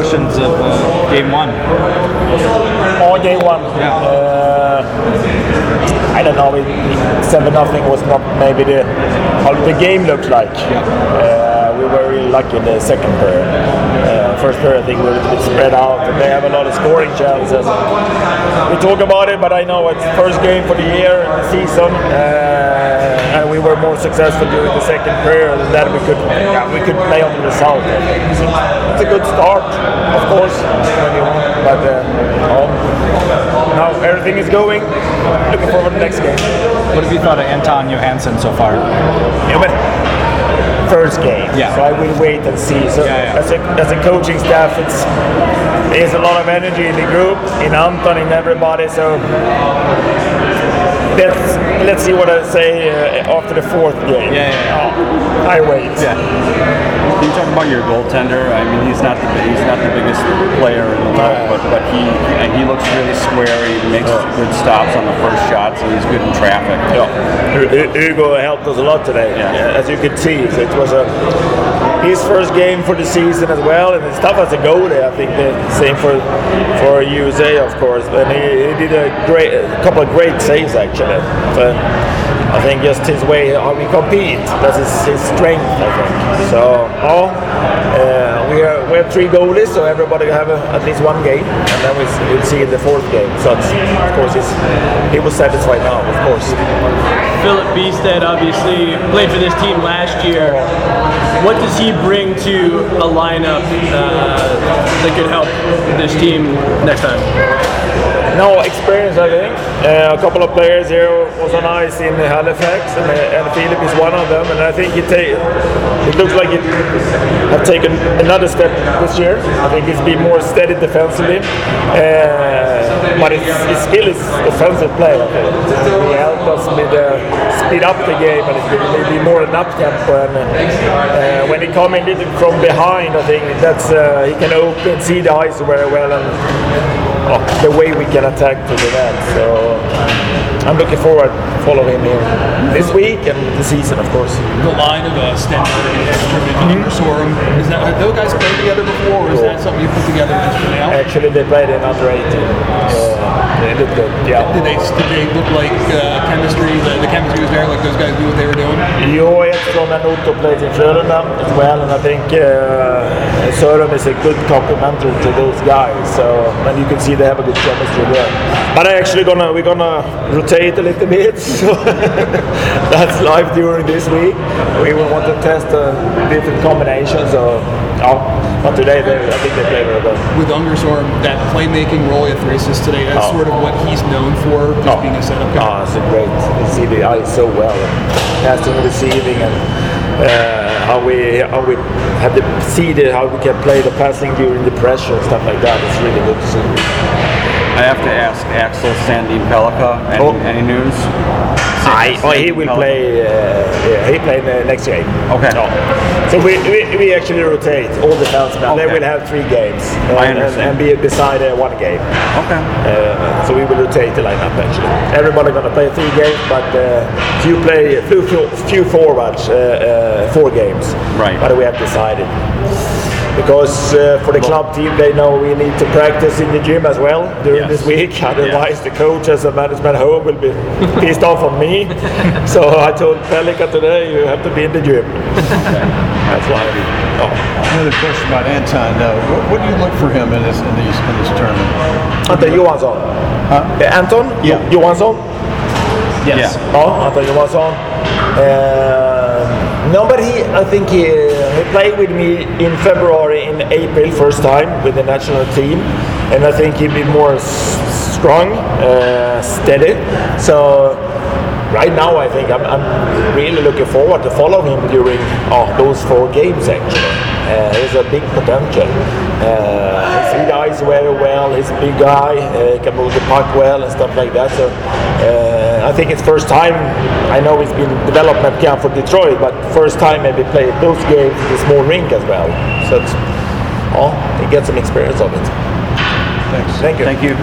impressions of uh, game one? on game one. Yeah. Uh, I don't know. It, Seven nothing was not maybe the how the game looked like. Uh, we were really lucky in the second period. First period, I think we were a bit spread out, and they have a lot of scoring chances. We talk about it, but I know it's first game for the year and the season, uh, and we were more successful during the second period, and then we could yeah, we could play on the result. It's a- it's a good start, of course, when you win, but uh, oh, now everything is going. Looking forward to the next game. What have you thought of Anton Johansson so far? Yeah, first game, Yeah. so I will wait and see. So Yeah, yeah. as a as a coaching staff, it's there's a lot of energy in the group, in Anton, in everybody. So let's let's see what I say uh, after the fourth game. Yeah, yeah, Oh, I wait. Yeah. Can you talk about your goaltender? I mean, he's not the he's not the biggest player in the world, but but he he looks really square. He makes good stops on the first shots, and he's good in traffic. Yeah. Hu- Hu- Hugo helped us a lot today, Yeah. as you could see. It was a his first game for the season as well, and it's tough as a goalie. I think the same for for USA, of course. And he, he did a great, a couple of great saves actually. But I think just his way how we compete, that's his, strength. I think. So, oh, uh, we are we have three goalies, so everybody have a, at least one game, and then we s- we'll see in the fourth game. So it's, of course, he's, he was satisfied now, of course. Filip Bystedt obviously played for this team last year. What does he bring to a lineup uh, that could help this team next time? No experience, I think. Uh, a couple of players here was on ice in Halifax, and, uh, and Filip is one of them. And I think it, ta- it looks like it have taken another step this year. I think he's been more steady defensively, uh, but his, skill is offensive play. He helped us with uh, speed up the game, and it's been maybe more an up tempo. And uh, when he come in from behind, I think that's uh, he can open, see the ice very well, and the way we can attack to the net. So I'm looking forward to follow him here this week and the season, of course. the line of uh, Stenberg and Edstrom and Sorum. Is that have those guys played together before, or is that something you put together just for now? Actually, they played in under 18. Uh, they did good. Yeah. Did they did they look like uh, chemistry? The, the chemistry was there, like those guys knew what they were doing. Jo Edström and Otto played in Frölunda as well, and I think uh, Sörum is a good complementary to those guys. So, and you can see they have a good chemistry there. But I actually gonna we're gonna rotate a little bit, so that's live during this week. We will want to test uh, different combinations. So, oh, but today they, I think they played very well. With Unger Sörum, that playmaking role at three assists today, that's Oh. sort of what he's known for, just being a setup guy. Oh, it's a great. You see the ice so well, passing, receiving, and uh, how we how we have the see the, how we can play the passing during the pressure and stuff like that. It's really good to see. I have to ask Axel Sandin Pellikka. Any, Oh. any news? I, oh, he will Pellikka. play. Uh, yeah, he play the next game. Okay. So we, we, we actually rotate all the defensemen. They Okay. will have three games uh, I and, understand. and be beside uh, one game. Okay. Uh, so we will rotate the lineup actually. Everybody gonna play three games, but uh, few play few, few, few forwards uh, uh, four games. Right. But we have decided because uh, for the club team they know we need to practice in the gym as well during Yes. this week. Otherwise, the coach as a management home will be pissed off on me. so I told Pellikka today you have to be in the gym. That's why. Oh. Another question about Anton. Uh, what, what do you look for him in this in these in this tournament? Anton Johansson. Uh, Anton Yeah. Johansson. Yes. Ja, Anton Johansson. Uh, no, but he, I think he, he played with me in February, in April, first time with the national team, and I think he'd be more s- strong, uh, steady. So right now, I think I'm, I'm really looking forward to follow him during oh, those four games. Actually, uh, he's a big potential. Uh, he ice very well. He's a big guy. Uh, he can move the puck well and stuff like that. So. I think it's first time. I know it's been development camp for Detroit, but first time maybe play those games in the small rink as well. So it's, oh, he gets some experience of it. Thanks. Thank you. Thank you.